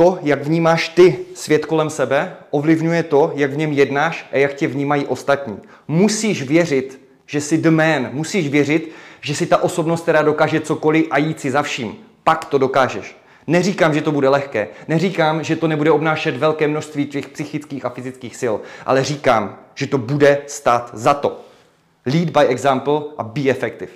to, jak vnímáš ty svět kolem sebe, ovlivňuje to, jak v něm jednáš a jak tě vnímají ostatní. Musíš věřit, že jsi the man. Musíš věřit, že jsi ta osobnost, která dokáže cokoliv a jít si za vším. Pak to dokážeš. Neříkám, že to bude lehké. Neříkám, že to nebude obnášet velké množství těch psychických a fyzických sil. Ale říkám, že to bude stát za to. Lead by example a be effective.